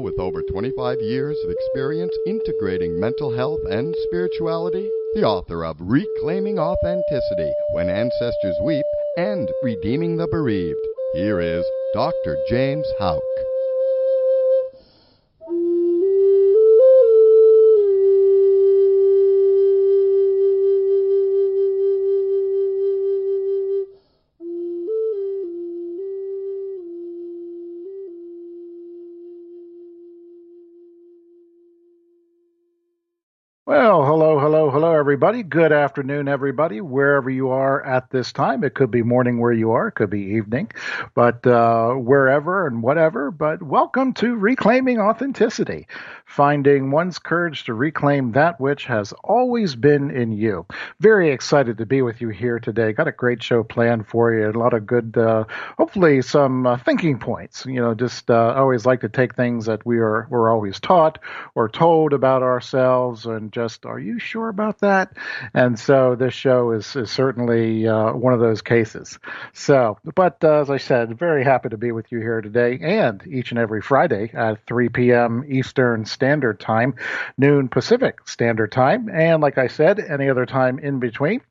with over 25 years of experience integrating mental health and spirituality, the author of Reclaiming Authenticity When Ancestors Weep and Redeeming the Bereaved. Here is Dr. James Houck. Everybody. Good afternoon, everybody, wherever you are at this time. It could be morning where you are, it could be evening, but uh, wherever and whatever. But welcome to Reclaiming Authenticity, finding one's courage to reclaim that which has always been in you. Very excited to be with you here today. Got a great show planned for you. A lot of good, uh, hopefully, some uh, thinking points. You know, just uh, always like to take things that we are we're always taught or told about ourselves and just, are you sure about that? And so this show is, is certainly uh, one of those cases. So, but uh, as I said, very happy to be with you here today and each and every Friday at 3 p.m. Eastern Standard Time, noon Pacific Standard Time, and like I said, any other time in between.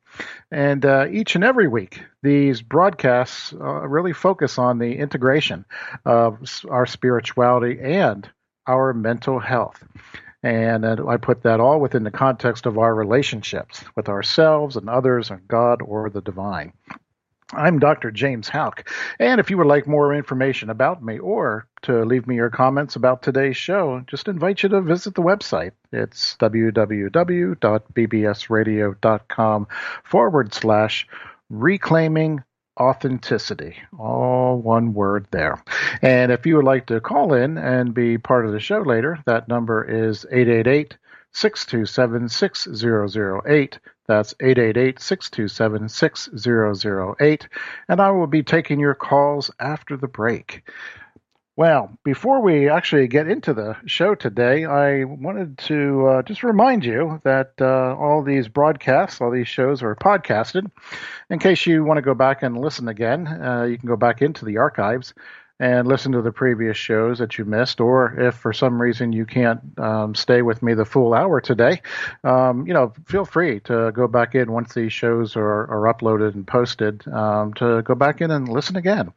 And uh, each and every week, these broadcasts uh, really focus on the integration of our spirituality and our mental health. And I put that all within the context of our relationships with ourselves and others and God or the divine. I'm Dr. James Houck, and if you would like more information about me or to leave me your comments about today's show, just invite you to visit the website. It's www.bbsradio.com forward slash reclaiming authenticity. All one word there. And if you would like to call in and be part of the show later, that number is 888 627 6008. That's 888 627 6008. And I will be taking your calls after the break. Well, before we actually get into the show today, I wanted to uh, just remind you that uh, all these broadcasts, all these shows are podcasted. In case you want to go back and listen again, uh, you can go back into the archives and listen to the previous shows that you missed, or if for some reason you can't um, stay with me the full hour today, um, you know, feel free to go back in once these shows are, are uploaded and posted um, to go back in and listen again.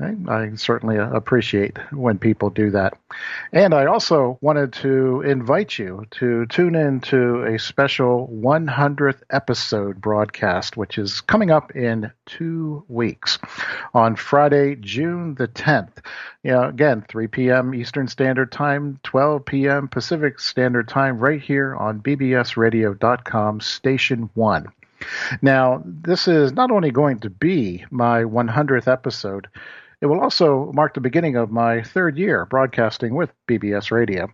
I certainly uh, appreciate when people do that. And I also wanted to invite you to tune in to a special 100th episode broadcast, which is coming up in two weeks on Friday, June the 10th. You know, again, 3 p.m. Eastern Standard Time, 12 p.m. Pacific Standard Time, right here on bbsradio.com, Station 1. Now, this is not only going to be my 100th episode, it will also mark the beginning of my third year broadcasting with BBS Radio.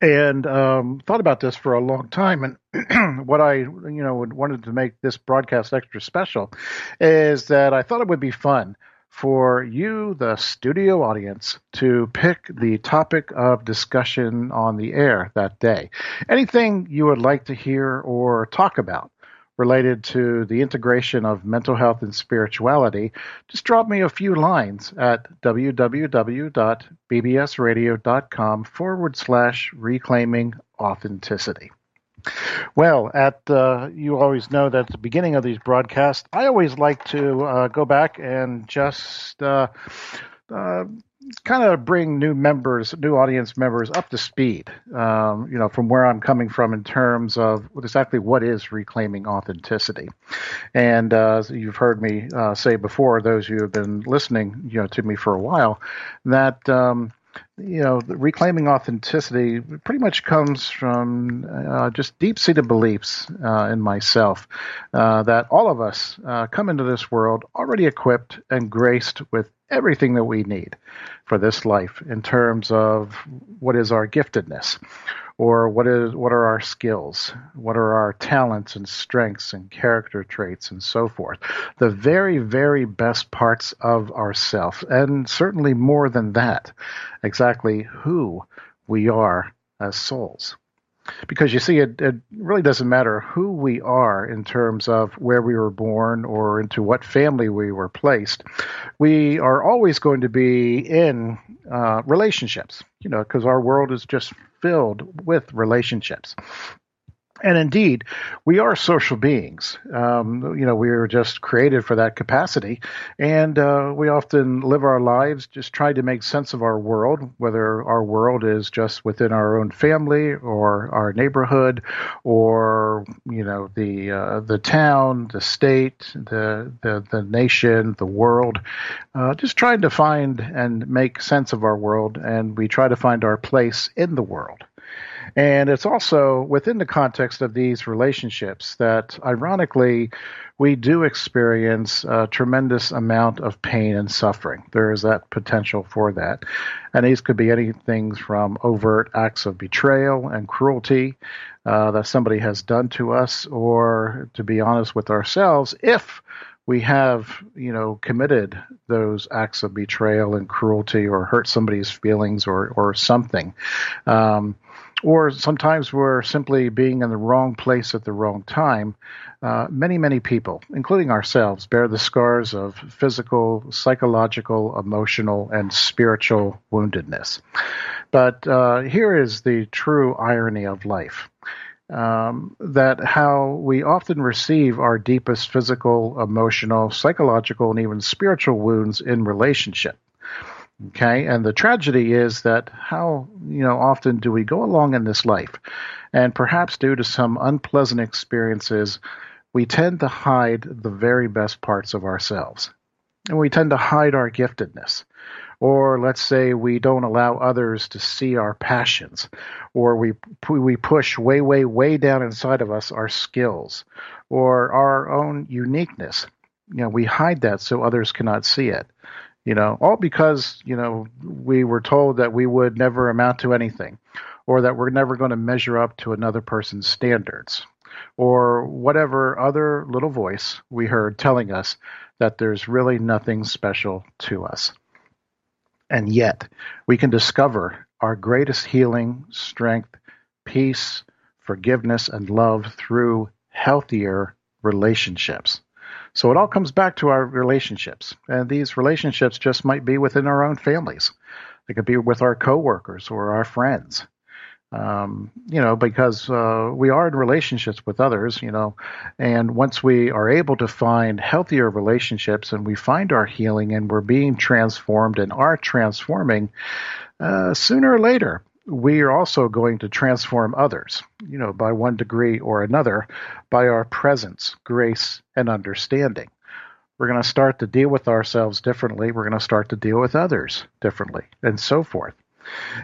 And um, thought about this for a long time, and what I, you know, wanted to make this broadcast extra special is that I thought it would be fun for you, the studio audience, to pick the topic of discussion on the air that day. Anything you would like to hear or talk about related to the integration of mental health and spirituality, just drop me a few lines at www.bbsradio.com forward slash reclaiming authenticity. Well, at uh, you always know that at the beginning of these broadcasts, I always like to uh, go back and just uh, uh kind of bring new members, new audience members up to speed, um, you know, from where I'm coming from in terms of exactly what is reclaiming authenticity. And uh, you've heard me uh, say before, those who have been listening, you know, to me for a while, that. Um, you know, reclaiming authenticity pretty much comes from uh, just deep seated beliefs uh, in myself uh, that all of us uh, come into this world already equipped and graced with everything that we need for this life in terms of what is our giftedness or what is what are our skills what are our talents and strengths and character traits and so forth the very very best parts of ourself and certainly more than that exactly who we are as souls because you see, it, it, really doesn't matter who we are in terms of where we were born or into what family we were placed. We are always going to be in uh, relationships, you know, because our world is just filled with relationships. And indeed, we are social beings. Um, you know, we are just created for that capacity. And uh, we often live our lives just trying to make sense of our world, whether our world is just within our own family or our neighborhood or, you know, the, uh, the town, the state, the, the, the nation, the world. Uh, just trying to find and make sense of our world. And we try to find our place in the world. And it's also within the context of these relationships that, ironically, we do experience a tremendous amount of pain and suffering. There is that potential for that. And these could be anything from overt acts of betrayal and cruelty uh, that somebody has done to us, or to be honest with ourselves, if we have, you know, committed those acts of betrayal and cruelty or hurt somebody's feelings or, or something. Um, or sometimes we're simply being in the wrong place at the wrong time. Uh, many, many people, including ourselves, bear the scars of physical, psychological, emotional, and spiritual woundedness. But uh, here is the true irony of life. Um, that how we often receive our deepest physical, emotional, psychological, and even spiritual wounds in relationship. Okay, and the tragedy is that how you know often do we go along in this life, and perhaps due to some unpleasant experiences, we tend to hide the very best parts of ourselves, and we tend to hide our giftedness, or let's say we don't allow others to see our passions, or we we push way way way down inside of us our skills, or our own uniqueness. You know, we hide that so others cannot see it you know, all because, you know, we were told that we would never amount to anything or that we're never going to measure up to another person's standards or whatever other little voice we heard telling us that there's really nothing special to us. And yet, we can discover our greatest healing, strength, peace, forgiveness, and love through healthier relationships. So it all comes back to our relationships. And these relationships just might be within our own families. They could be with our coworkers or our friends. Um, you know, because uh, we are in relationships with others, you know, and once we are able to find healthier relationships and we find our healing and we're being transformed and are transforming, uh, sooner or later, we are also going to transform others, you know, by one degree or another, by our presence, grace, and understanding. We're going to start to deal with ourselves differently. We're going to start to deal with others differently, and so forth.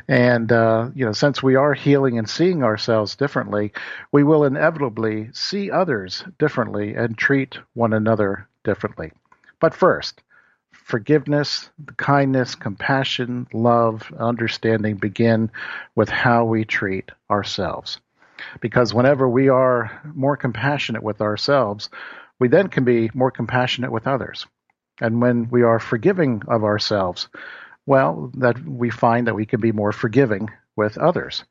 And, uh, you know, since we are healing and seeing ourselves differently, we will inevitably see others differently and treat one another differently. But first, forgiveness, kindness, compassion, love, understanding begin with how we treat ourselves. Because whenever we are more compassionate with ourselves, we then can be more compassionate with others. And when we are forgiving of ourselves, well, that we find that we can be more forgiving with others.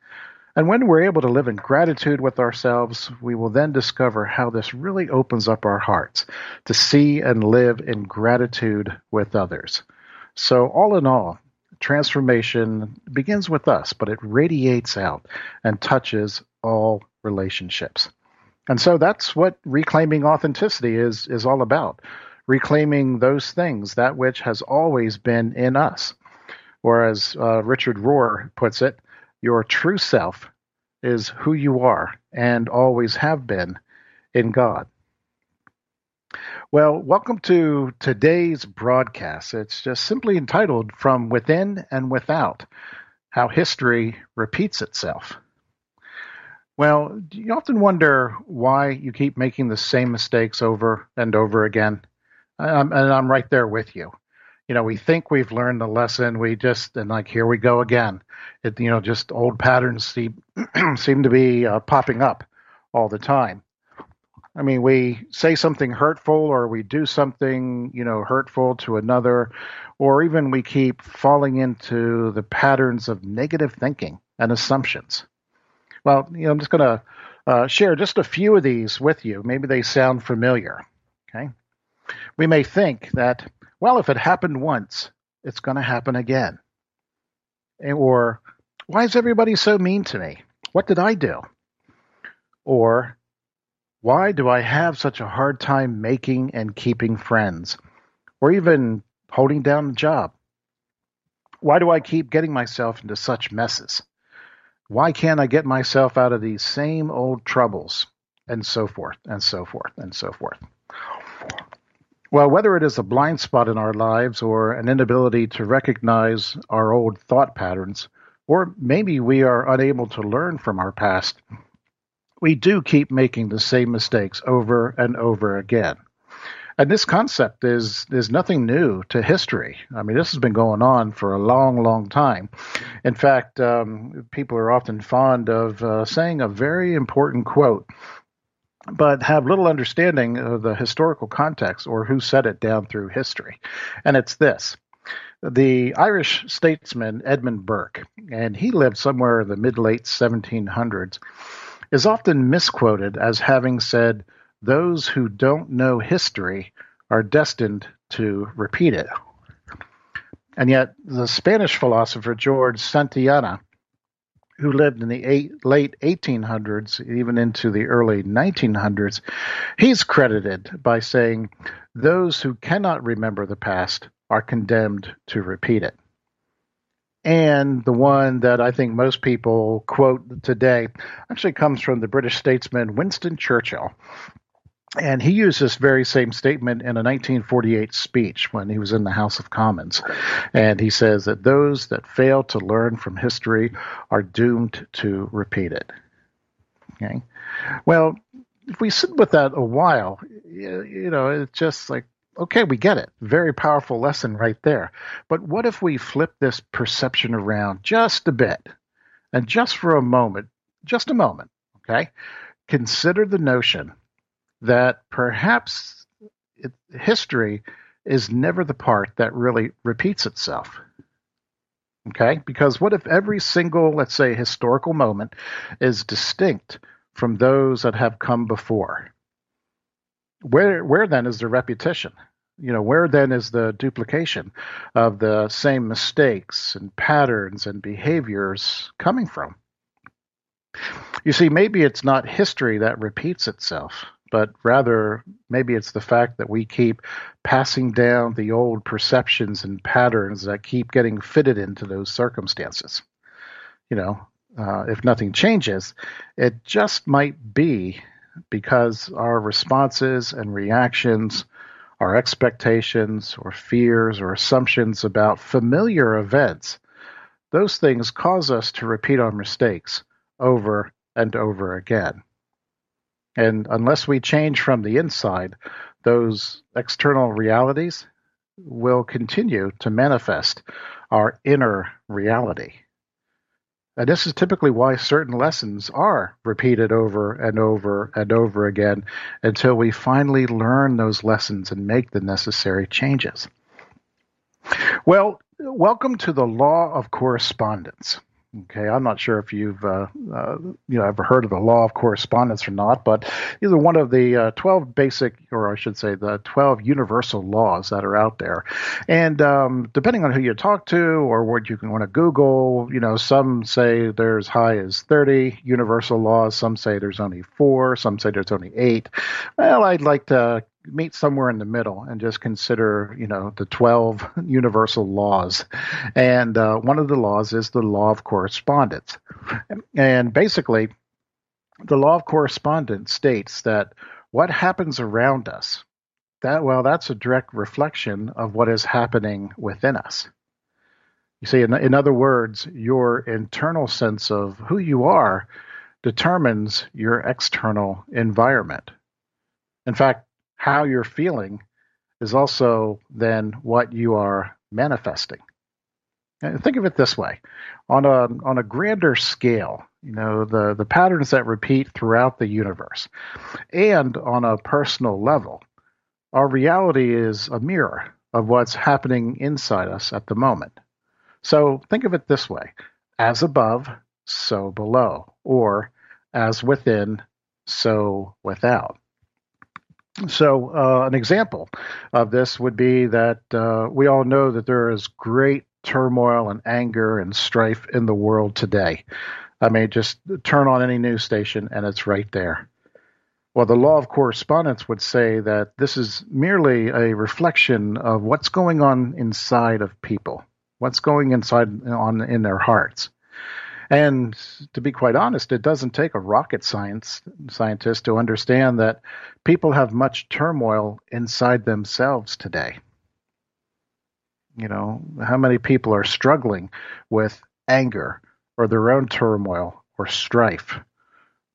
And when we're able to live in gratitude with ourselves, we will then discover how this really opens up our hearts to see and live in gratitude with others. So, all in all, transformation begins with us, but it radiates out and touches all relationships. And so that's what reclaiming authenticity is is all about. Reclaiming those things, that which has always been in us. Or as uh, Richard Rohr puts it, your true self is who you are and always have been in God. Well, welcome to today's broadcast. It's just simply entitled From Within and Without How History Repeats Itself. Well, you often wonder why you keep making the same mistakes over and over again? and I'm right there with you you know, we think we've learned the lesson. We just, and like, here we go again. It, you know, just old patterns seem, seem to be uh, popping up all the time. I mean, we say something hurtful or we do something, you know, hurtful to another, or even we keep falling into the patterns of negative thinking and assumptions. Well, you know, I'm just going to uh, share just a few of these with you. Maybe they sound familiar. Okay. We may think that, well, if it happened once, it's going to happen again. Or, why is everybody so mean to me? What did I do? Or, why do I have such a hard time making and keeping friends? Or even holding down a job? Why do I keep getting myself into such messes? Why can't I get myself out of these same old troubles? And so forth, and so forth, and so forth. Well, whether it is a blind spot in our lives or an inability to recognize our old thought patterns, or maybe we are unable to learn from our past, we do keep making the same mistakes over and over again. And this concept is is nothing new to history. I mean, this has been going on for a long, long time. In fact, um, people are often fond of uh, saying a very important quote, but have little understanding of the historical context or who said it down through history. And it's this. The Irish statesman Edmund Burke, and he lived somewhere in the mid late 1700s, is often misquoted as having said, those who don't know history are destined to repeat it. And yet, the Spanish philosopher George Santayana, who lived in the eight, late 1800s, even into the early 1900s, he's credited by saying, Those who cannot remember the past are condemned to repeat it. And the one that I think most people quote today actually comes from the British statesman Winston Churchill, and he used this very same statement in a 1948 speech when he was in the House of Commons. And he says that those that fail to learn from history are doomed to repeat it. Okay. Well, if we sit with that a while, you know, it's just like, okay, we get it. Very powerful lesson right there. But what if we flip this perception around just a bit and just for a moment, just a moment, okay? Consider the notion that perhaps it, history is never the part that really repeats itself. Okay? Because what if every single, let's say, historical moment is distinct from those that have come before? Where, where then is the repetition? You know, where then is the duplication of the same mistakes and patterns and behaviors coming from? You see, maybe it's not history that repeats itself, but rather maybe it's the fact that we keep passing down the old perceptions and patterns that keep getting fitted into those circumstances. You know, uh, if nothing changes, it just might be because our responses and reactions, our expectations or fears or assumptions about familiar events, those things cause us to repeat our mistakes over and over again. And unless we change from the inside, those external realities will continue to manifest our inner reality. And this is typically why certain lessons are repeated over and over and over again until we finally learn those lessons and make the necessary changes. Well, welcome to the law of correspondence. Okay, I'm not sure if you've uh, uh, you know ever heard of the law of correspondence or not, but either one of the uh, 12 basic, or I should say, the 12 universal laws that are out there. And um, depending on who you talk to or what you can want to Google, you know, some say there's as high as 30 universal laws, some say there's only four, some say there's only eight. Well, I'd like to meet somewhere in the middle and just consider, you know, the 12 universal laws. And uh, one of the laws is the law of correspondence. And basically, the law of correspondence states that what happens around us, that well, that's a direct reflection of what is happening within us. You see, in, in other words, your internal sense of who you are determines your external environment. In fact, how you're feeling is also then what you are manifesting. And think of it this way: on a on a grander scale, you know the the patterns that repeat throughout the universe, and on a personal level, our reality is a mirror of what's happening inside us at the moment. So think of it this way: as above, so below, or as within, so without. So, uh, an example of this would be that uh, we all know that there is great turmoil and anger and strife in the world today. I mean, just turn on any news station and it's right there. Well, the law of correspondence would say that this is merely a reflection of what's going on inside of people, what's going inside on in their hearts. And to be quite honest, it doesn't take a rocket science scientist to understand that people have much turmoil inside themselves today. You know, how many people are struggling with anger or their own turmoil or strife,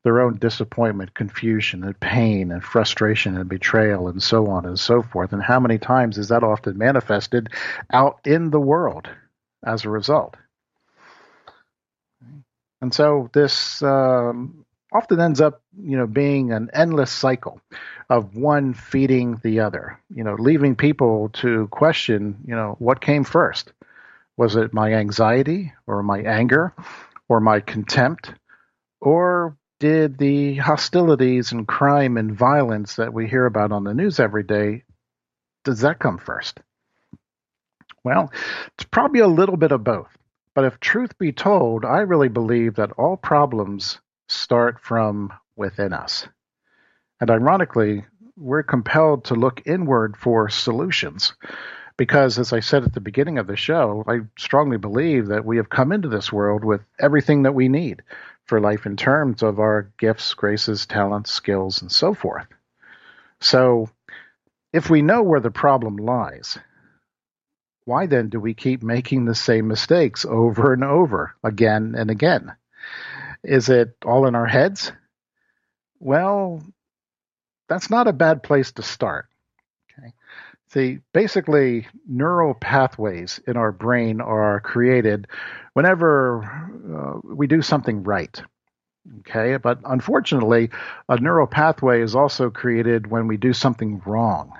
their own disappointment, confusion, and pain, and frustration, and betrayal, and so on and so forth. And how many times is that often manifested out in the world as a result? And so this um, often ends up, you know, being an endless cycle of one feeding the other, you know, leaving people to question, you know, what came first? Was it my anxiety or my anger or my contempt? Or did the hostilities and crime and violence that we hear about on the news every day, does that come first? Well, it's probably a little bit of both. But if truth be told, I really believe that all problems start from within us. And ironically, we're compelled to look inward for solutions. Because, as I said at the beginning of the show, I strongly believe that we have come into this world with everything that we need for life in terms of our gifts, graces, talents, skills, and so forth. So, if we know where the problem lies, why then do we keep making the same mistakes over and over again and again? Is it all in our heads? Well, that's not a bad place to start. Okay. See, basically, neural pathways in our brain are created whenever uh, we do something right. Okay, but unfortunately, a neural pathway is also created when we do something wrong.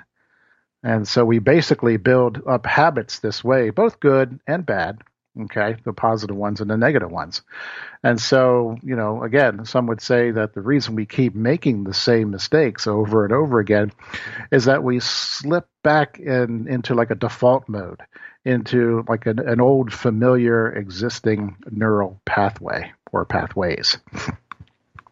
And so we basically build up habits this way, both good and bad. Okay, the positive ones and the negative ones. And so, you know, again, some would say that the reason we keep making the same mistakes over and over again is that we slip back in, into like a default mode, into like an, an old familiar existing neural pathway or pathways.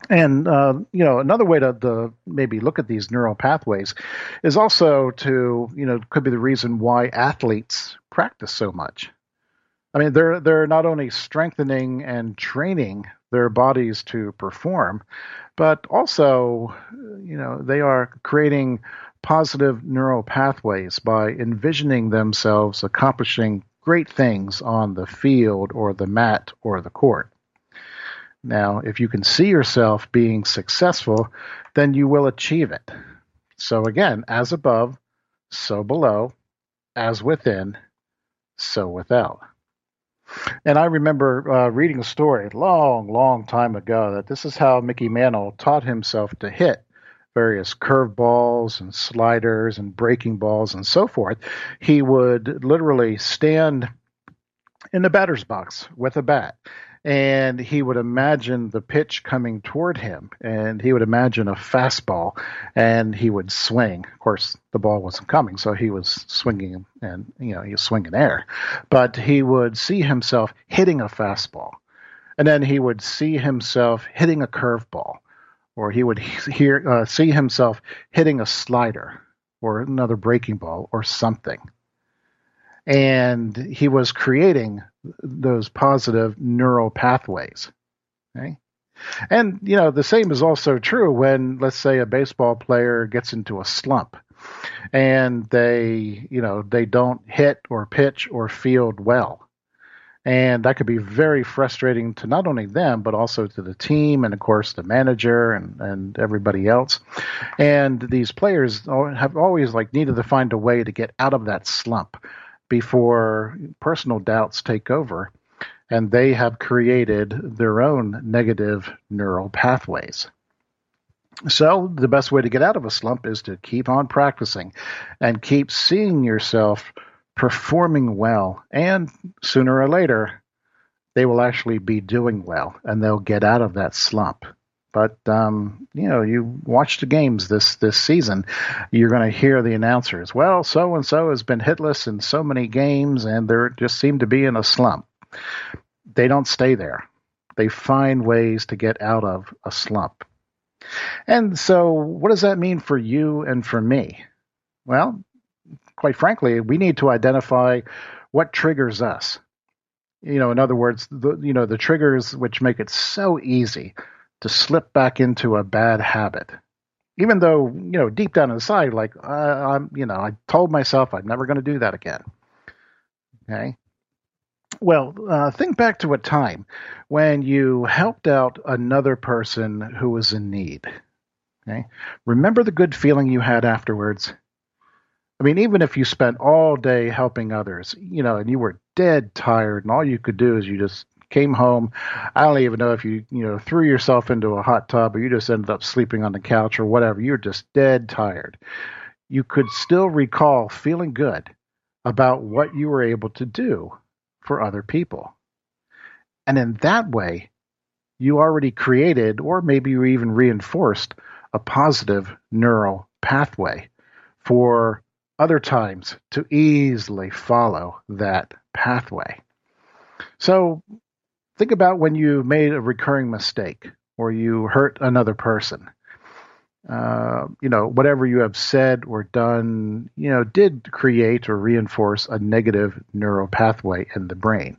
And uh, you know, another way to, to, maybe look at these neural pathways is also to you know could be the reason why athletes practice so much. I mean, they're they're not only strengthening and training their bodies to perform, but also you know they are creating positive neural pathways by envisioning themselves accomplishing great things on the field or the mat or the court. Now, if you can see yourself being successful, then you will achieve it. So, again, as above, so below, as within, so without. And I remember uh, reading a story long, long time ago that this is how Mickey Mantle taught himself to hit various curveballs and sliders and breaking balls and so forth. He would literally stand in the batter's box with a bat and he would imagine the pitch coming toward him and he would imagine a fastball and he would swing. Of course the ball wasn't coming so he was swinging and you know he was swinging air. But he would see himself hitting a fastball and then he would see himself hitting a curveball or he would hear uh, see himself hitting a slider or another breaking ball or something. And he was creating those positive neural pathways. Okay? And you know, the same is also true when let's say a baseball player gets into a slump and they, you know, they don't hit or pitch or field well. And that could be very frustrating to not only them, but also to the team and, of course, the manager and, and everybody else. And these players have always like needed to find a way to get out of that slump before personal doubts take over and they have created their own negative neural pathways. So, the best way to get out of a slump is to keep on practicing and keep seeing yourself performing well, and sooner or later, they will actually be doing well and they'll get out of that slump. But um, you know, you watch the games this this season, you're going to hear the announcers. Well, so and so has been hitless in so many games, and they just seem to be in a slump. They don't stay there. They find ways to get out of a slump. And so, what does that mean for you and for me? Well, quite frankly, we need to identify what triggers us. You know, in other words, the, you know, the triggers which make it so easy to slip back into a bad habit. Even though, you know, deep down inside, like, uh, I'm, you know, I told myself I'm never going to do that again. Okay. Well, uh, think back to a time when you helped out another person who was in need. Okay. Remember the good feeling you had afterwards? I mean, even if you spent all day helping others, you know, and you were dead tired, and all you could do is you just came home. I don't even know if you, you know, threw yourself into a hot tub or you just ended up sleeping on the couch or whatever. You're just dead tired. You could still recall feeling good about what you were able to do for other people. And in that way, you already created, or maybe you even reinforced, a positive neural pathway for other times to easily follow that pathway. So think about when you made a recurring mistake or you hurt another person. Uh, you know, whatever you have said or done, you know, did create or reinforce a negative neural pathway in the brain.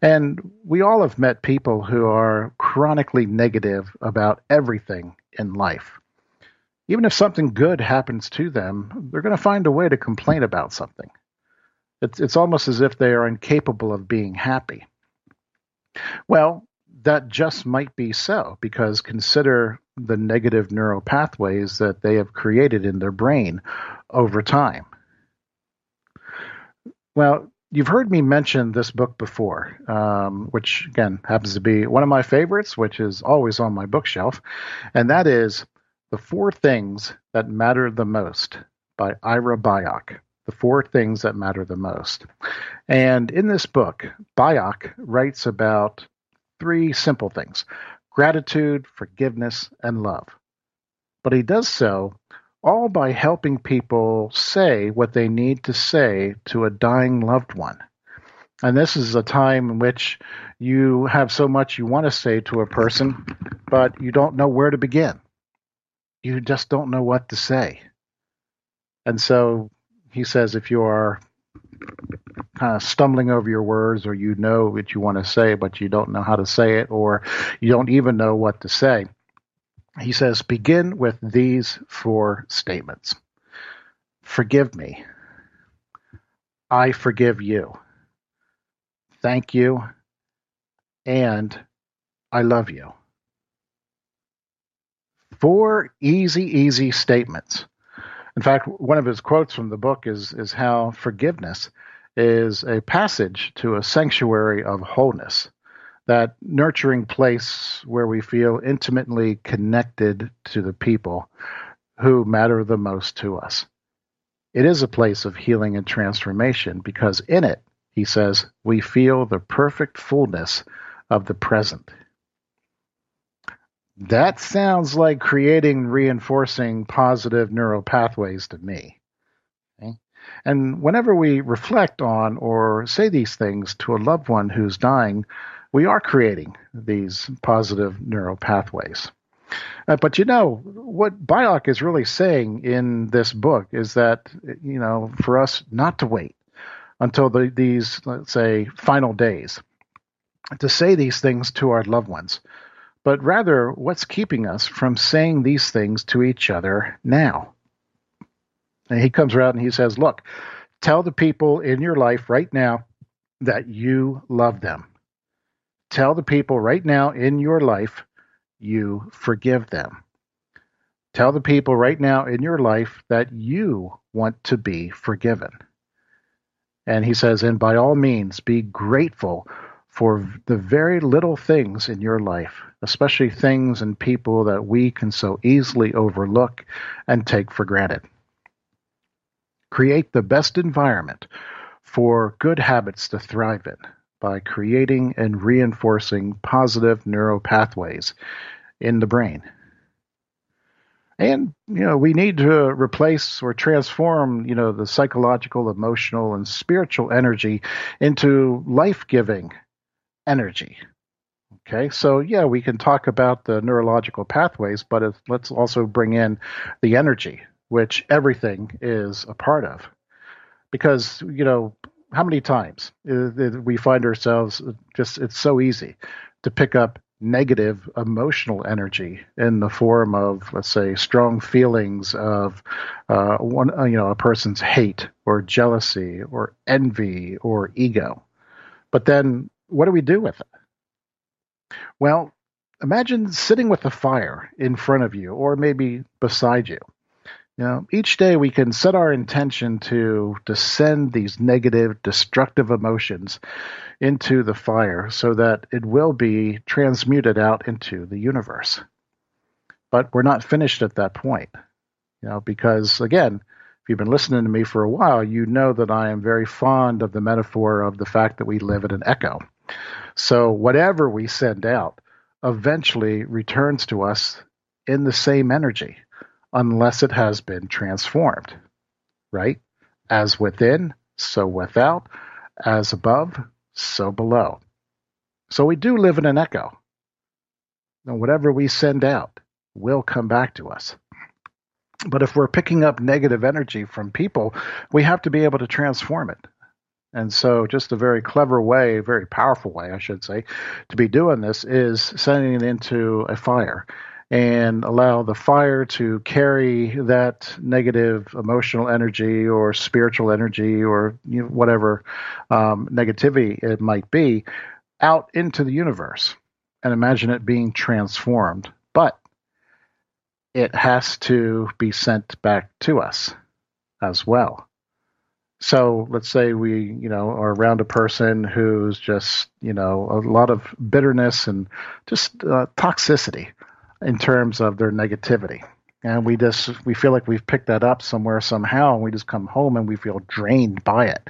And we all have met people who are chronically negative about everything in life. Even if something good happens to them, they're going to find a way to complain about something. It's, it's almost as if they are incapable of being happy. Well, that just might be so because consider the negative neural pathways that they have created in their brain over time. Well, you've heard me mention this book before, um, which again happens to be one of my favorites, which is always on my bookshelf, and that is The Four Things That Matter the Most by Ira Byock the four things that matter the most. And in this book, Byock writes about three simple things gratitude, forgiveness, and love. But he does so all by helping people say what they need to say to a dying loved one. And this is a time in which you have so much you want to say to a person, but you don't know where to begin. You just don't know what to say. And so he says if you are kind of stumbling over your words or you know what you want to say but you don't know how to say it or you don't even know what to say he says begin with these four statements. Forgive me. I forgive you. Thank you. And i love you. Four easy easy statements in fact, one of his quotes from the book is is how forgiveness is a passage to a sanctuary of wholeness, that nurturing place where we feel intimately connected to the people who matter the most to us. It is a place of healing and transformation because in it, he says, we feel the perfect fullness of the present. That sounds like creating reinforcing positive neural pathways to me. Okay? And whenever we reflect on or say these things to a loved one who's dying, we are creating these positive neural pathways. Uh, but you know, what Byock is really saying in this book is that, you know, for us not to wait until the, these, let's say, final days to say these things to our loved ones but rather what's keeping us from saying these things to each other now. And he comes around and he says, Look, tell the people in your life right now that you love them. Tell the people right now in your life you forgive them. Tell the people right now in your life that you want to be forgiven. And he says, and by all means, be grateful for the very little things in your life, especially things and people that we can so easily overlook and take for granted. Create the best environment for good habits to thrive in, by creating and reinforcing positive neural pathways in the brain. And, you know, we need to replace or transform, you know, the psychological, emotional, and spiritual energy into life giving energy. Okay, so yeah, we can talk about the neurological pathways, but let's also bring in the energy, which everything is a part of. Because, you know, how many times we find ourselves just, it's so easy to pick up negative emotional energy in the form of, let's say, strong feelings of uh, one, uh, you know, a person's hate or jealousy or envy or ego. But then, what do we do with it? Well, imagine sitting with the fire in front of you, or maybe beside you. You know, each day we can set our intention to descend these negative, destructive emotions into the fire so that it will be transmuted out into the universe. But we're not finished at that point. You know, because again, if you've been listening to me for a while, you know that I am very fond of the metaphor of the fact that we live in an echo. So whatever we send out eventually returns to us in the same energy unless it has been transformed, right? As within, so without, as above, so below. So we do live in an echo. And whatever we send out will come back to us. But if we're picking up negative energy from people, we have to be able to transform it. And so, just a very clever way, very powerful way, I should say, to be doing this is sending it into a fire and allow the fire to carry that negative emotional energy or spiritual energy or you know, whatever um, negativity it might be out into the universe and imagine it being transformed. But it has to be sent back to us as well. So let's say we, you know, are around a person who's just, you know, a lot of bitterness and just uh, toxicity in terms of their negativity. And we just we feel like we've picked that up somewhere somehow, and we just come home and we feel drained by it.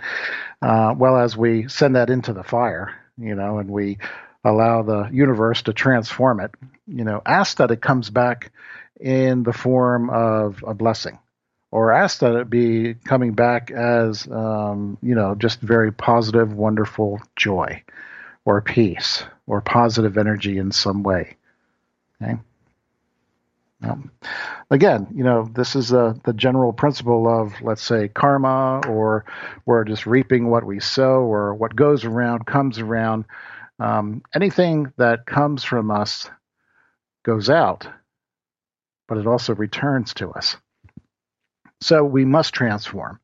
Uh, well, as we send that into the fire, you know, and we allow the universe to transform it, you know, ask that it comes back in the form of a blessing, or ask that it be coming back as, um, you know, just very positive, wonderful joy, or peace, or positive energy in some way. Okay. Um, again, you know, this is uh, the general principle of, let's say, karma, or we're just reaping what we sow, or what goes around comes around. Um, anything that comes from us goes out, but it also returns to us. So we must transform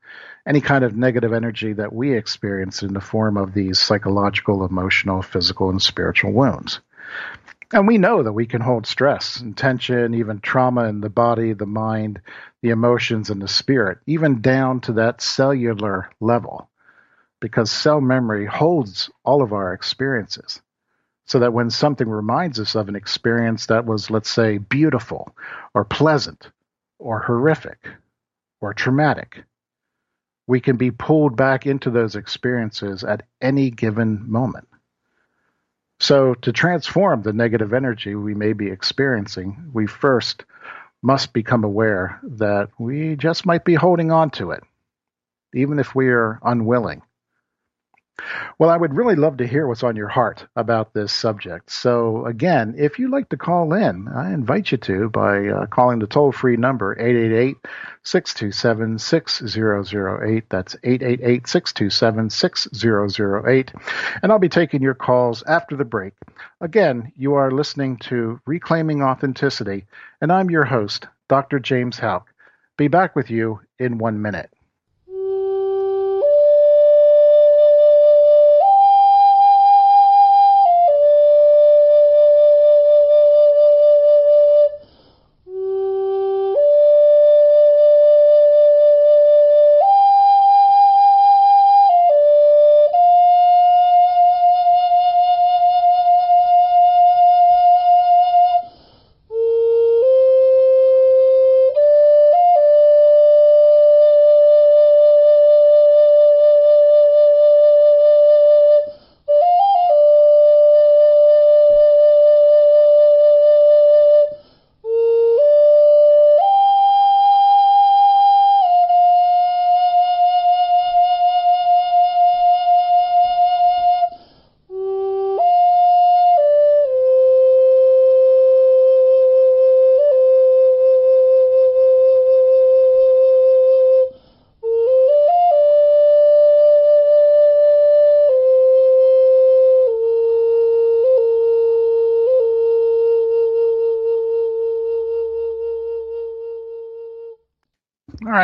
any kind of negative energy that we experience in the form of these psychological, emotional, physical, and spiritual wounds. And we know that we can hold stress and tension, even trauma in the body, the mind, the emotions, and the spirit, even down to that cellular level, because cell memory holds all of our experiences. So that when something reminds us of an experience that was, let's say, beautiful or pleasant or horrific or traumatic, we can be pulled back into those experiences at any given moment. So, to transform the negative energy we may be experiencing, we first must become aware that we just might be holding on to it, even if we are unwilling. Well, I would really love to hear what's on your heart about this subject. So, again, if you'd like to call in, I invite you to by uh, calling the toll free number 888 627 6008. That's 888 627 6008. And I'll be taking your calls after the break. Again, you are listening to Reclaiming Authenticity, and I'm your host, Dr. James Houck. Be back with you in one minute.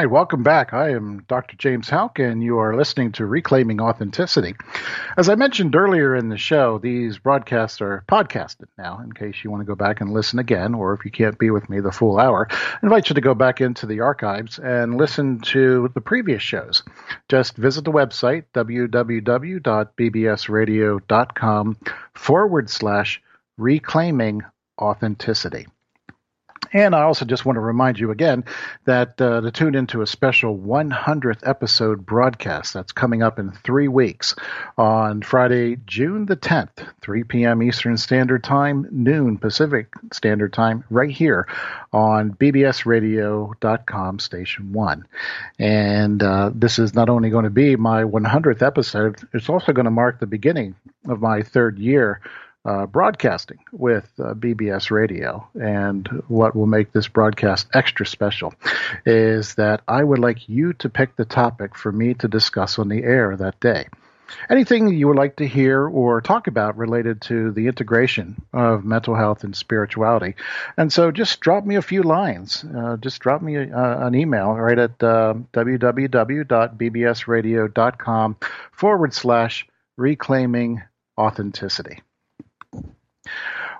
Right, welcome back. I am Dr. James Houck, and you are listening to Reclaiming Authenticity. As I mentioned earlier in the show, these broadcasts are podcasted now, in case you want to go back and listen again, or if you can't be with me the full hour, I invite you to go back into the archives and listen to the previous shows. Just visit the website, www.bbsradio.com forward slash reclaiming authenticity. And I also just want to remind you again that uh, to tune into a special 100th episode broadcast that's coming up in three weeks on Friday, June the 10th, 3 p.m. Eastern Standard Time, noon Pacific Standard Time, right here on bbsradio.com, Station 1. And uh, this is not only going to be my 100th episode, it's also going to mark the beginning of my third year uh, broadcasting with uh, BBS Radio. And what will make this broadcast extra special is that I would like you to pick the topic for me to discuss on the air that day. Anything you would like to hear or talk about related to the integration of mental health and spirituality. And so just drop me a few lines. Uh, just drop me a, an email right at uh, www.bbsradio.com forward slash reclaiming authenticity.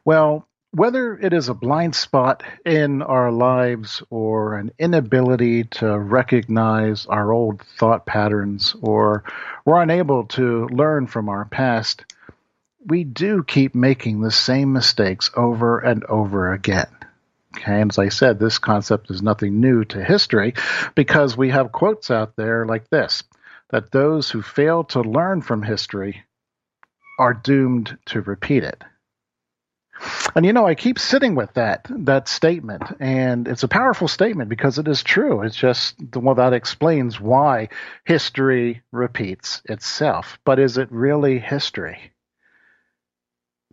Well, whether it is a blind spot in our lives or an inability to recognize our old thought patterns or we're unable to learn from our past, we do keep making the same mistakes over and over again. Okay, and as I said, this concept is nothing new to history because we have quotes out there like this that those who fail to learn from history are doomed to repeat it. And you know, I keep sitting with that that statement, and it's a powerful statement because it is true. It's just well, that explains why history repeats itself. But is it really history?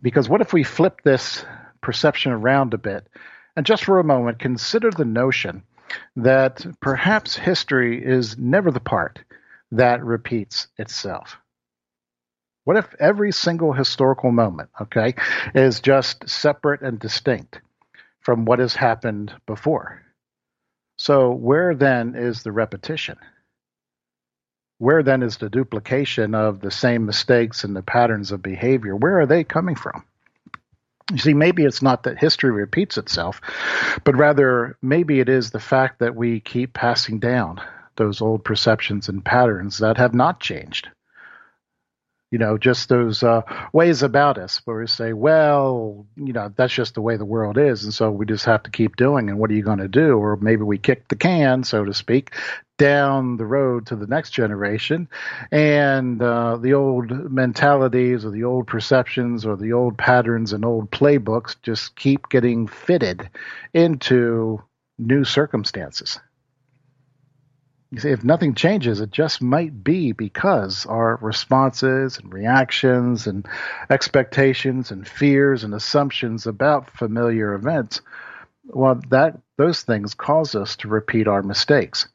Because what if we flip this perception around a bit, and just for a moment consider the notion that perhaps history is never the part that repeats itself. What if every single historical moment, okay, is just separate and distinct from what has happened before? So, where then is the repetition? Where then is the duplication of the same mistakes and the patterns of behavior? Where are they coming from? You see, maybe it's not that history repeats itself, but rather maybe it is the fact that we keep passing down those old perceptions and patterns that have not changed you know, just those uh, ways about us where we say, well, you know, that's just the way the world is. And so we just have to keep doing. And what are you going to do? Or maybe we kick the can, so to speak, down the road to the next generation. And uh, the old mentalities or the old perceptions or the old patterns and old playbooks just keep getting fitted into new circumstances. You see, if nothing changes, it just might be because our responses and reactions and expectations and fears and assumptions about familiar events, well, that those things cause us to repeat our mistakes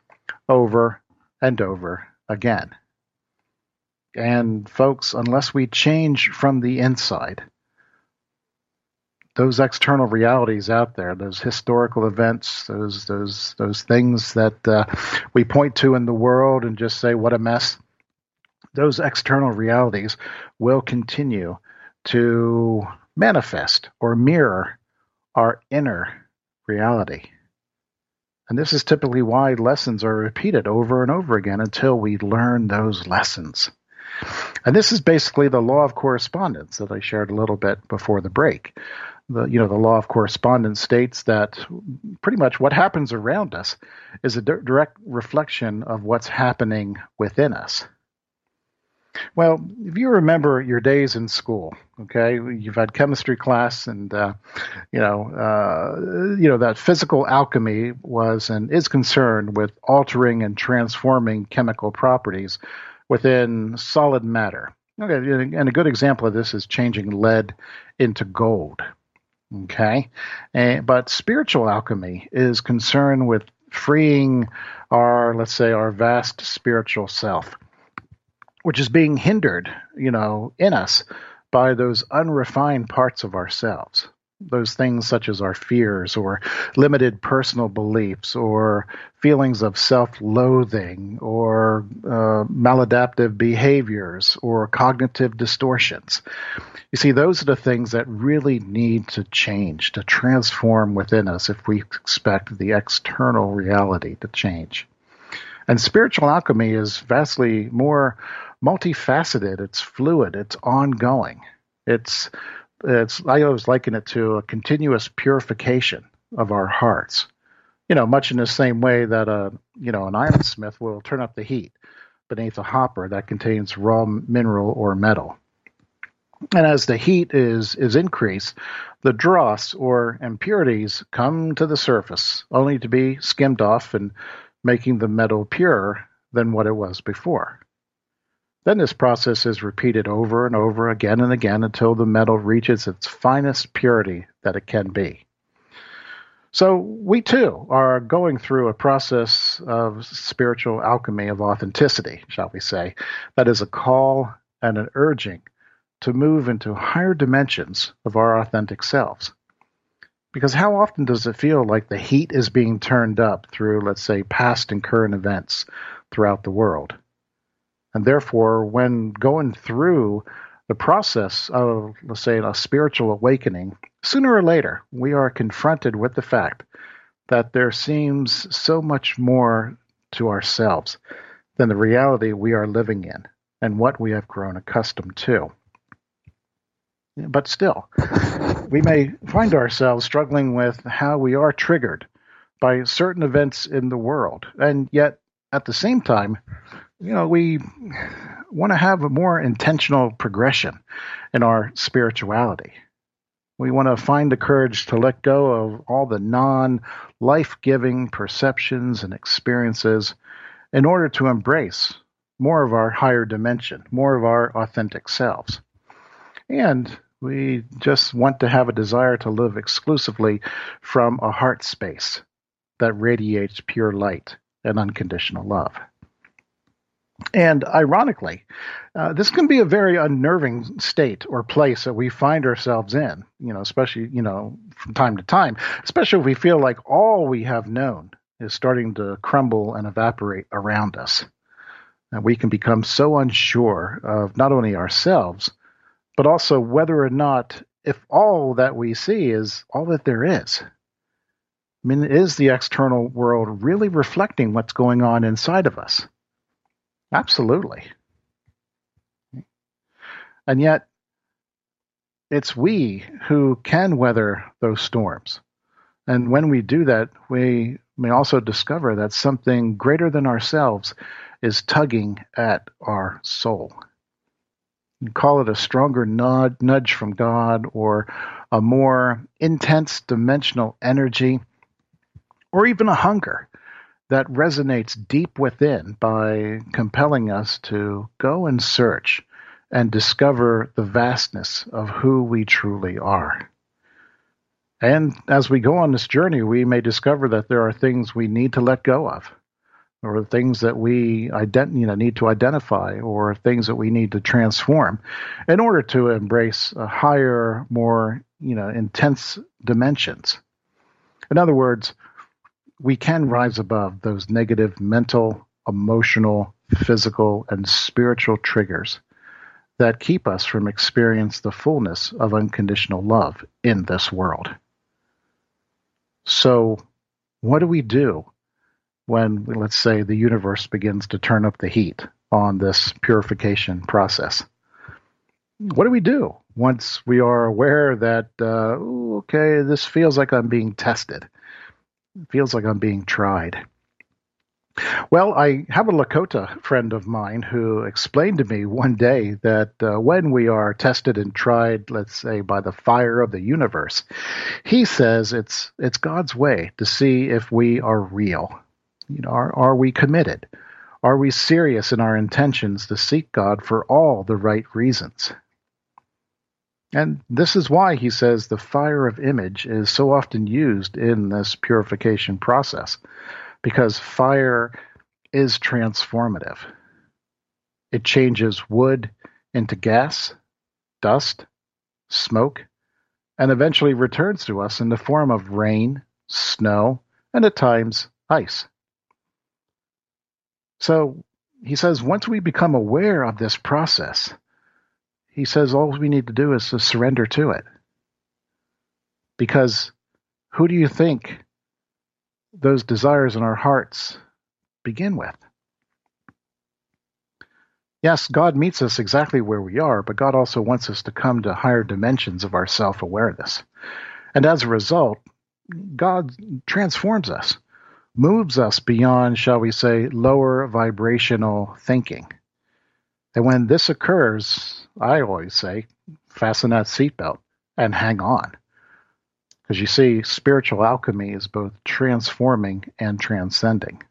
over and over again. And folks, unless we change from the inside, those external realities out there, those historical events, those those those things that uh, we point to in the world and just say what a mess. Those external realities will continue to manifest or mirror our inner reality. And this is typically why lessons are repeated over and over again until we learn those lessons. And this is basically the law of correspondence that I shared a little bit before the break the you know the law of correspondence states that pretty much what happens around us is a di- direct reflection of what's happening within us. Well, if you remember your days in school, okay, you've had chemistry class, and uh, you know, uh, you know that physical alchemy was and is concerned with altering and transforming chemical properties within solid matter. Okay, and a good example of this is changing lead into gold. Okay. And, but spiritual alchemy is concerned with freeing our, let's say, our vast spiritual self, which is being hindered, you know, in us by those unrefined parts of ourselves. Those things such as our fears or limited personal beliefs or feelings of self-loathing or uh, maladaptive behaviors or cognitive distortions. You see, those are the things that really need to change, to transform within us if we expect the external reality to change. And spiritual alchemy is vastly more multifaceted, it's fluid, it's ongoing. It's it's I always liken it to a continuous purification of our hearts. You know, much in the same way that a you know an ironsmith will turn up the heat beneath a hopper that contains raw mineral or metal. And as the heat is is increased, the dross or impurities come to the surface, only to be skimmed off and making the metal purer than what it was before. Then this process is repeated over and over again and again until the metal reaches its finest purity that it can be. So we too are going through a process of spiritual alchemy of authenticity, shall we say, that is a call and an urging to move into higher dimensions of our authentic selves. Because how often does it feel like the heat is being turned up through, let's say, past and current events throughout the world? And therefore, when going through the process of, let's say, a spiritual awakening, sooner or later, we are confronted with the fact that there seems so much more to ourselves than the reality we are living in and what we have grown accustomed to. But still, we may find ourselves struggling with how we are triggered by certain events in the world, and yet at the same time, you know, we want to have a more intentional progression in our spirituality. We want to find the courage to let go of all the non life giving perceptions and experiences in order to embrace more of our higher dimension, more of our authentic selves. And we just want to have a desire to live exclusively from a heart space that radiates pure light and unconditional love. And ironically, uh, this can be a very unnerving state or place that we find ourselves in, you know, especially, you know, from time to time, especially if we feel like all we have known is starting to crumble and evaporate around us. And we can become so unsure of not only ourselves, but also whether or not, if all that we see is all that there is. I mean, is the external world really reflecting what's going on inside of us? Absolutely. And yet, it's we who can weather those storms. And when we do that, we may also discover that something greater than ourselves is tugging at our soul. You call it a stronger nudge from God or a more intense dimensional energy or even a hunger that resonates deep within by compelling us to go and search and discover the vastness of who we truly are. And as we go on this journey, we may discover that there are things we need to let go of, or things that we ident- you know, need to identify, or things that we need to transform in order to embrace a higher, more you know, intense dimensions. In other words, we can rise above those negative mental, emotional, physical, and spiritual triggers that keep us from experience the fullness of unconditional love in this world. So, what do we do when, let's say, the universe begins to turn up the heat on this purification process? What do we do once we are aware that, uh, okay, this feels like I'm being tested? Feels like I'm being tried. Well, I have a Lakota friend of mine who explained to me one day that uh, when we are tested and tried, let's say by the fire of the universe, he says it's it's God's way to see if we are real. You know, are, are we committed? Are we serious in our intentions to seek God for all the right reasons? And this is why he says the fire of image is so often used in this purification process, because fire is transformative. It changes wood into gas, dust, smoke, and eventually returns to us in the form of rain, snow, and at times ice. So he says once we become aware of this process, he says all we need to do is to surrender to it. Because who do you think those desires in our hearts begin with? Yes, God meets us exactly where we are, but God also wants us to come to higher dimensions of our self awareness. And as a result, God transforms us, moves us beyond, shall we say, lower vibrational thinking. And when this occurs, I always say, fasten that seatbelt and hang on. Because you see, spiritual alchemy is both transforming and transcending.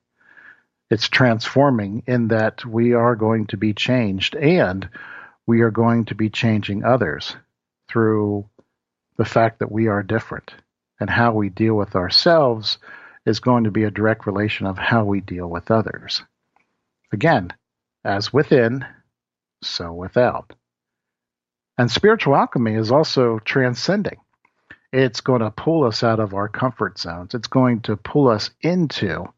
It's transforming in that we are going to be changed and we are going to be changing others through the fact that we are different. And how we deal with ourselves is going to be a direct relation of how we deal with others. Again, as within, so without. And spiritual alchemy is also transcending. It's going to pull us out of our comfort zones. It's going to pull us into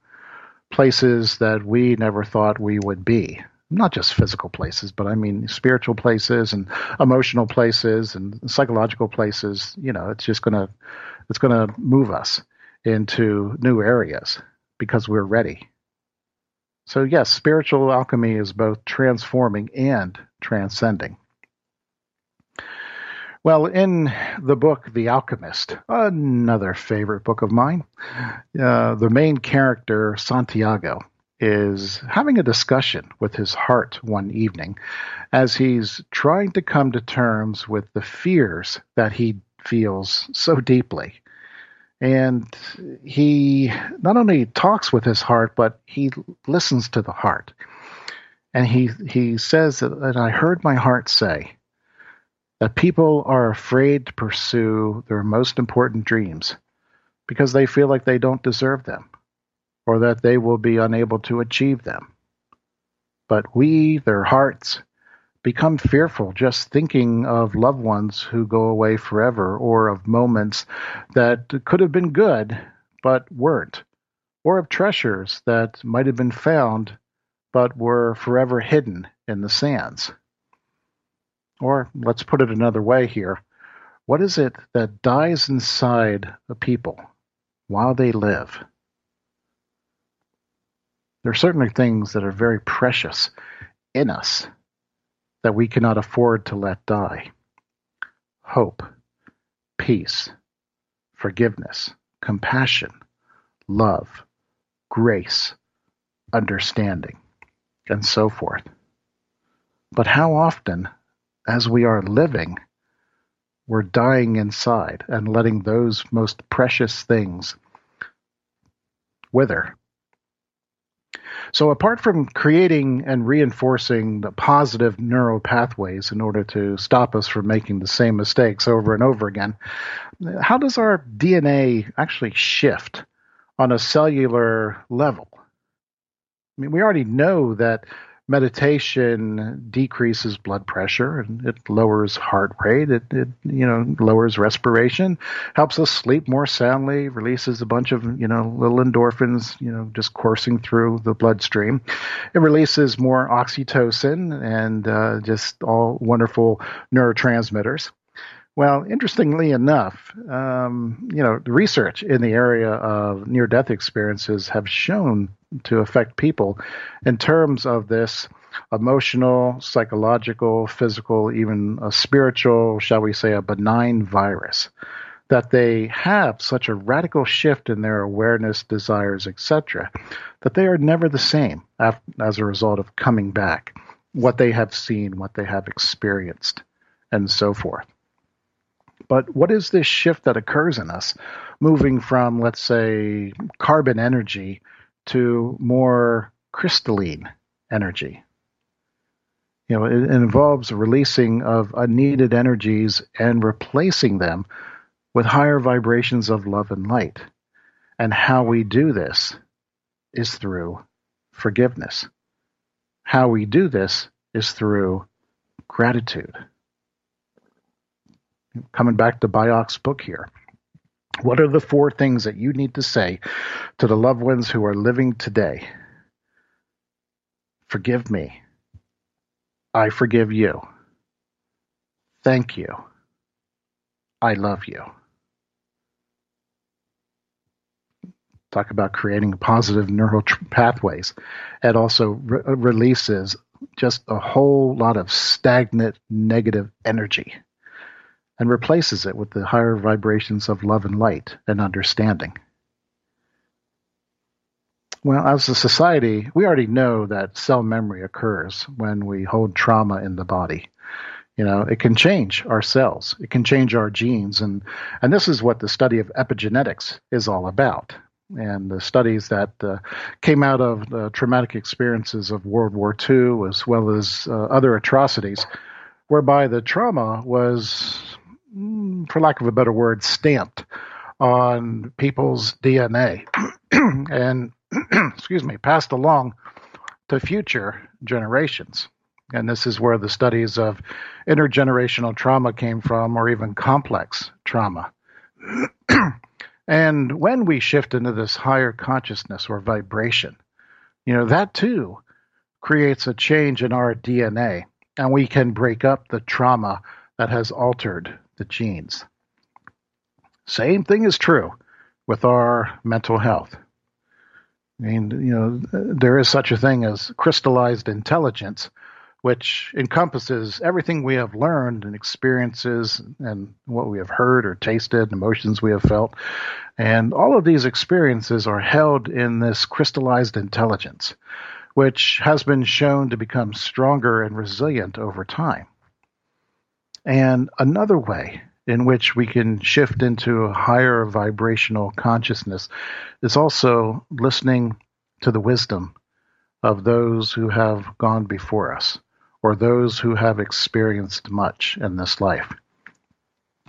places that we never thought we would be. Not just physical places, but I mean spiritual places and emotional places and psychological places. You know, it's just gonna it's gonna move us into new areas because we're ready. So yes, spiritual alchemy is both transforming and transcending. Well, in the book The Alchemist, another favorite book of mine, uh, the main character, Santiago, is having a discussion with his heart one evening as he's trying to come to terms with the fears that he feels so deeply. And he not only talks with his heart, but he listens to the heart. And he, he says that I heard my heart say, that people are afraid to pursue their most important dreams because they feel like they don't deserve them or that they will be unable to achieve them. But we, their hearts, become fearful just thinking of loved ones who go away forever or of moments that could have been good but weren't, or of treasures that might have been found but were forever hidden in the sands. Or let's put it another way here. What is it that dies inside a people while they live? There are certainly things that are very precious in us that we cannot afford to let die. Hope, peace, forgiveness, compassion, love, grace, understanding, and so forth. But how often as we are living, we're dying inside and letting those most precious things wither. So, apart from creating and reinforcing the positive neural pathways in order to stop us from making the same mistakes over and over again, how does our DNA actually shift on a cellular level? I mean, we already know that meditation decreases blood pressure and it lowers heart rate. It, it you know lowers respiration helps us sleep more soundly releases a bunch of you know little endorphins you know just coursing through the bloodstream. It releases more oxytocin and uh, just all wonderful neurotransmitters well, interestingly enough, um, you know, the research in the area of near-death experiences have shown to affect people in terms of this emotional, psychological, physical, even a spiritual, shall we say, a benign virus. That they have such a radical shift in their awareness, desires, etc., that they are never the same as a result of coming back, what they have seen, what they have experienced, and so forth. But what is this shift that occurs in us, moving from, let's say, carbon energy to more crystalline energy? You know, it, involves releasing of unneeded energies and replacing them with higher vibrations of love and light. And how we do this is through forgiveness. How we do this is through gratitude. Coming back to Byock's book here. What are the four things that you need to say to the loved ones who are living today? Forgive me. I forgive you. Thank you. I love you. Talk about creating positive neural tr- pathways. It also re- releases just a whole lot of stagnant negative energy and replaces it with the higher vibrations of love and light and understanding. Well, as a society, we already know that cell memory occurs when we hold trauma in the body. You know, it can change our cells, it can change our genes, and and this is what the study of epigenetics is all about. And the studies that uh, came out of the traumatic experiences of World War II, as well as uh, other atrocities, whereby the trauma was Mm, for lack of a better word, stamped on people's DNA and, excuse me, passed along to future generations. And this is where the studies of intergenerational trauma came from, or even complex trauma. and when we shift into this higher consciousness or vibration, you know, that too creates a change in our DNA, and we can break up the trauma that has altered the genes. Same thing is true with our mental health. I mean, you know, there is such a thing as crystallized intelligence, which encompasses everything we have learned and experiences and what we have heard or tasted, emotions we have felt. And all of these experiences are held in this crystallized intelligence, which has been shown to become stronger and resilient over time. And another way in which we can shift into a higher vibrational consciousness is also listening to the wisdom of those who have gone before us or those who have experienced much in this life.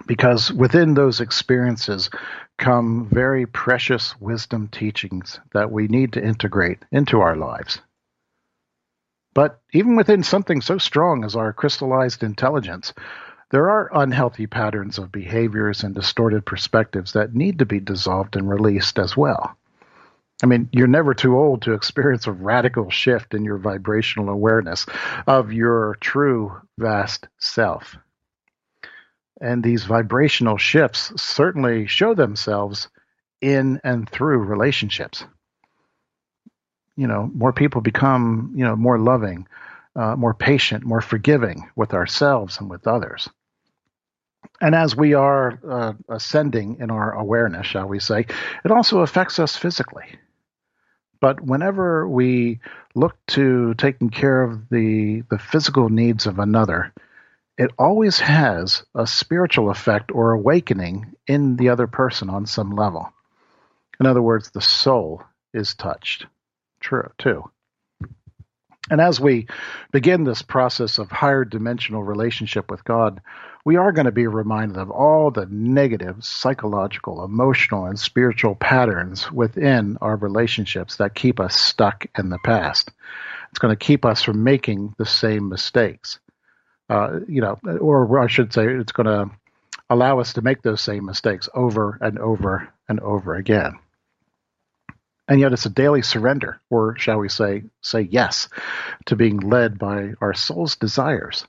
Because within those experiences come very precious wisdom teachings that we need to integrate into our lives. But even within something so strong as our crystallized intelligence, there are unhealthy patterns of behaviors and distorted perspectives that need to be dissolved and released as well. I mean, you're never too old to experience a radical shift in your vibrational awareness of your true vast self. And these vibrational shifts certainly show themselves in and through relationships. You know, more people become, you know, more loving, uh, more patient, more forgiving with ourselves and with others. And as we are uh, ascending in our awareness, shall we say, it also affects us physically. But whenever we look to taking care of the, the physical needs of another, it always has a spiritual effect or awakening in the other person on some level. In other words, the soul is touched. True, too. And as we begin this process of higher dimensional relationship with God, we are going to be reminded of all the negative psychological, emotional, and spiritual patterns within our relationships that keep us stuck in the past. It's going to keep us from making the same mistakes. Uh, you know, or I should say, it's going to allow us to make those same mistakes over and over and over again. And yet it's a daily surrender, or shall we say, say yes to being led by our soul's desires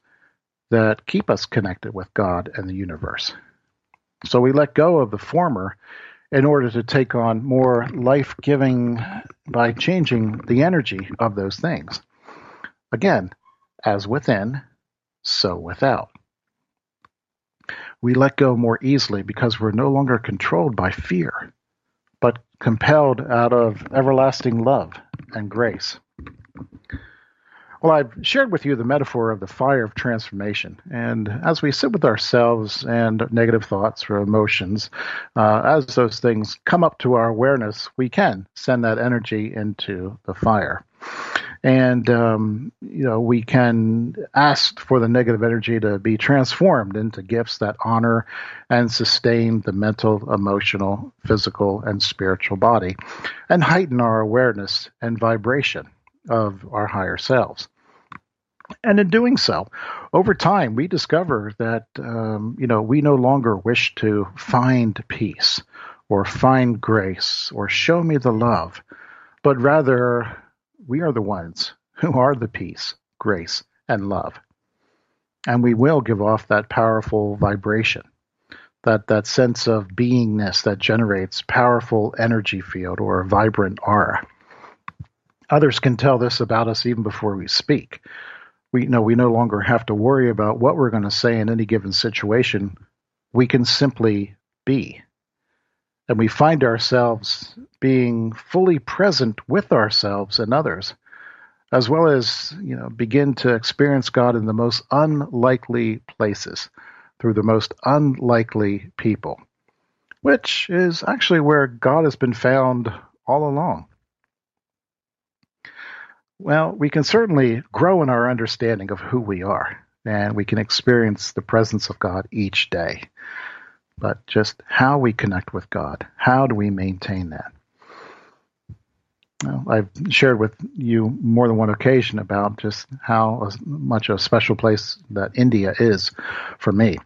that keep us connected with God and the universe. So we let go of the former in order to take on more life giving by changing the energy of those things. Again, as within, so without. We let go more easily because we're no longer controlled by fear compelled out of everlasting love and grace. Well, I've shared with you the metaphor of the fire of transformation. And as we sit with ourselves and negative thoughts or emotions, uh, as those things come up to our awareness, we can send that energy into the fire and um, you know we can ask for the negative energy to be transformed into gifts that honor and sustain the mental emotional physical and spiritual body and heighten our awareness and vibration of our higher selves. And in doing so, over time, we discover that um, you know we no longer wish to find peace or find grace or show me the love, but rather we are the ones who are the peace, grace, and love. And we will give off that powerful vibration, that, that sense of beingness that generates powerful energy field or a vibrant aura. Others can tell this about us even before we speak. We know we no longer have to worry about what we're going to say in any given situation. We can simply be and we find ourselves being fully present with ourselves and others, as well as you know begin to experience God in the most unlikely places through the most unlikely people, which is actually where God has been found all along. Well, we can certainly grow in our understanding of who we are, and we can experience the presence of God each day but just how we connect with God. How do we maintain that? Well, I've shared with you more than one occasion about just how much a special place that India is for me.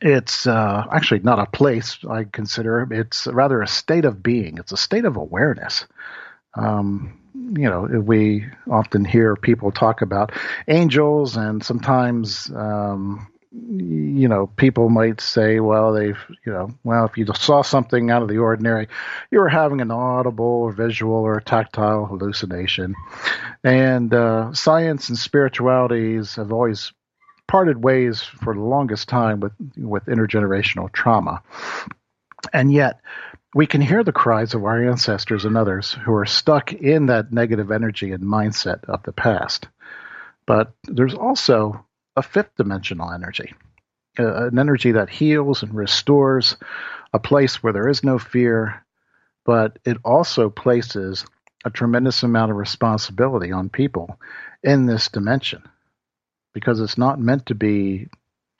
It's uh, actually not a place I consider, it's rather a state of being, it's a state of awareness. Um, you know, we often hear people talk about angels, and sometimes um, you know, people might say, well, they've, you know, well, if you saw something out of the ordinary, you were having an audible or visual or tactile hallucination. And uh, science and spiritualities have always parted ways for the longest time with, with intergenerational trauma. And yet, we can hear the cries of our ancestors and others who are stuck in that negative energy and mindset of the past. But there's also a fifth dimensional energy, uh, an energy that heals and restores, a place where there is no fear, but it also places a tremendous amount of responsibility on people in this dimension because it's not meant to be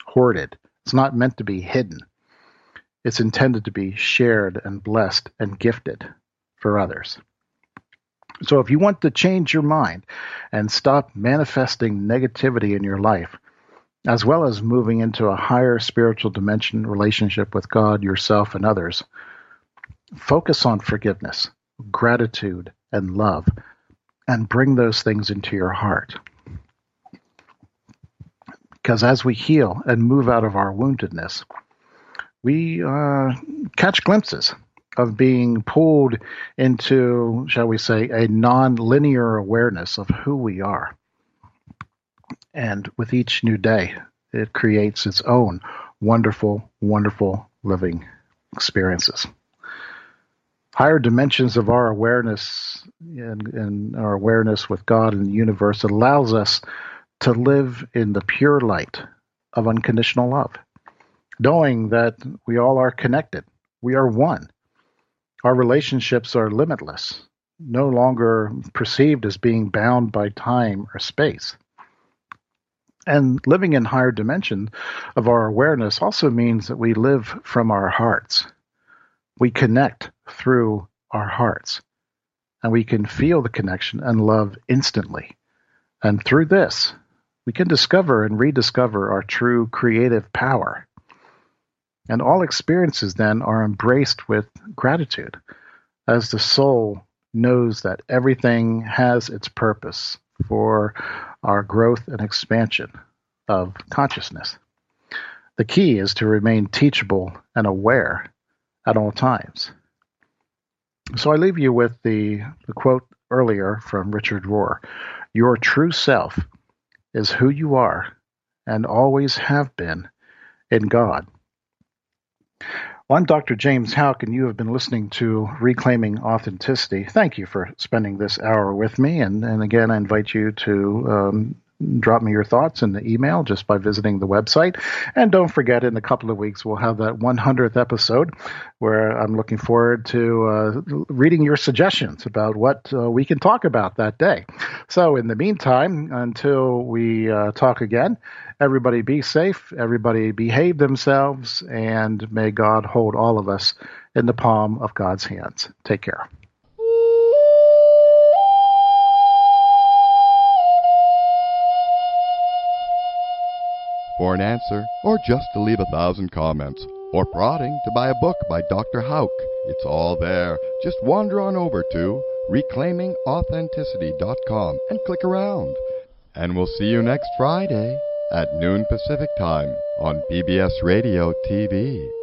hoarded, it's not meant to be hidden. It's intended to be shared and blessed and gifted for others. So, if you want to change your mind and stop manifesting negativity in your life, as well as moving into a higher spiritual dimension relationship with God, yourself, and others. Focus on forgiveness, gratitude, and love, and bring those things into your heart. Because as we heal and move out of our woundedness, we uh, catch glimpses of being pulled into, shall we say, a non linear awareness of who we are. And with each new day, it creates its own wonderful, wonderful living experiences. Higher dimensions of our awareness and, and our awareness with God and the universe allows us to live in the pure light of unconditional love, knowing that we all are connected. We are one. Our relationships are limitless, no longer perceived as being bound by time or space. And living in higher dimension of our awareness also means that we live from our hearts. We connect through our hearts. And we can feel the connection and love instantly. And through this, we can discover and rediscover our true creative power. And all experiences then are embraced with gratitude, as the soul knows that everything has its purpose for our growth and expansion of consciousness. The key is to remain teachable and aware at all times. So I leave you with the, the quote earlier from Richard Rohr Your true self is who you are and always have been in God. Well, I'm Dr. James Houck, and you have been listening to Reclaiming Authenticity. Thank you for spending this hour with me. And, and again, I invite you to um, drop me your thoughts in the email just by visiting the website. And don't forget, in a couple of weeks, we'll have that 100th episode where I'm looking forward to uh, reading your suggestions about what uh, we can talk about that day. So, in the meantime, until we uh, talk again, everybody be safe, everybody behave themselves, and may God hold all of us in the palm of God's hands. Take care. For an answer, or just to leave a thousand comments, or prodding to buy a book by Dr. Houck. It's all there. Just wander on over to reclaimingauthenticity.com and click around. And we'll see you next Friday at noon Pacific Time on BBS Radio TV.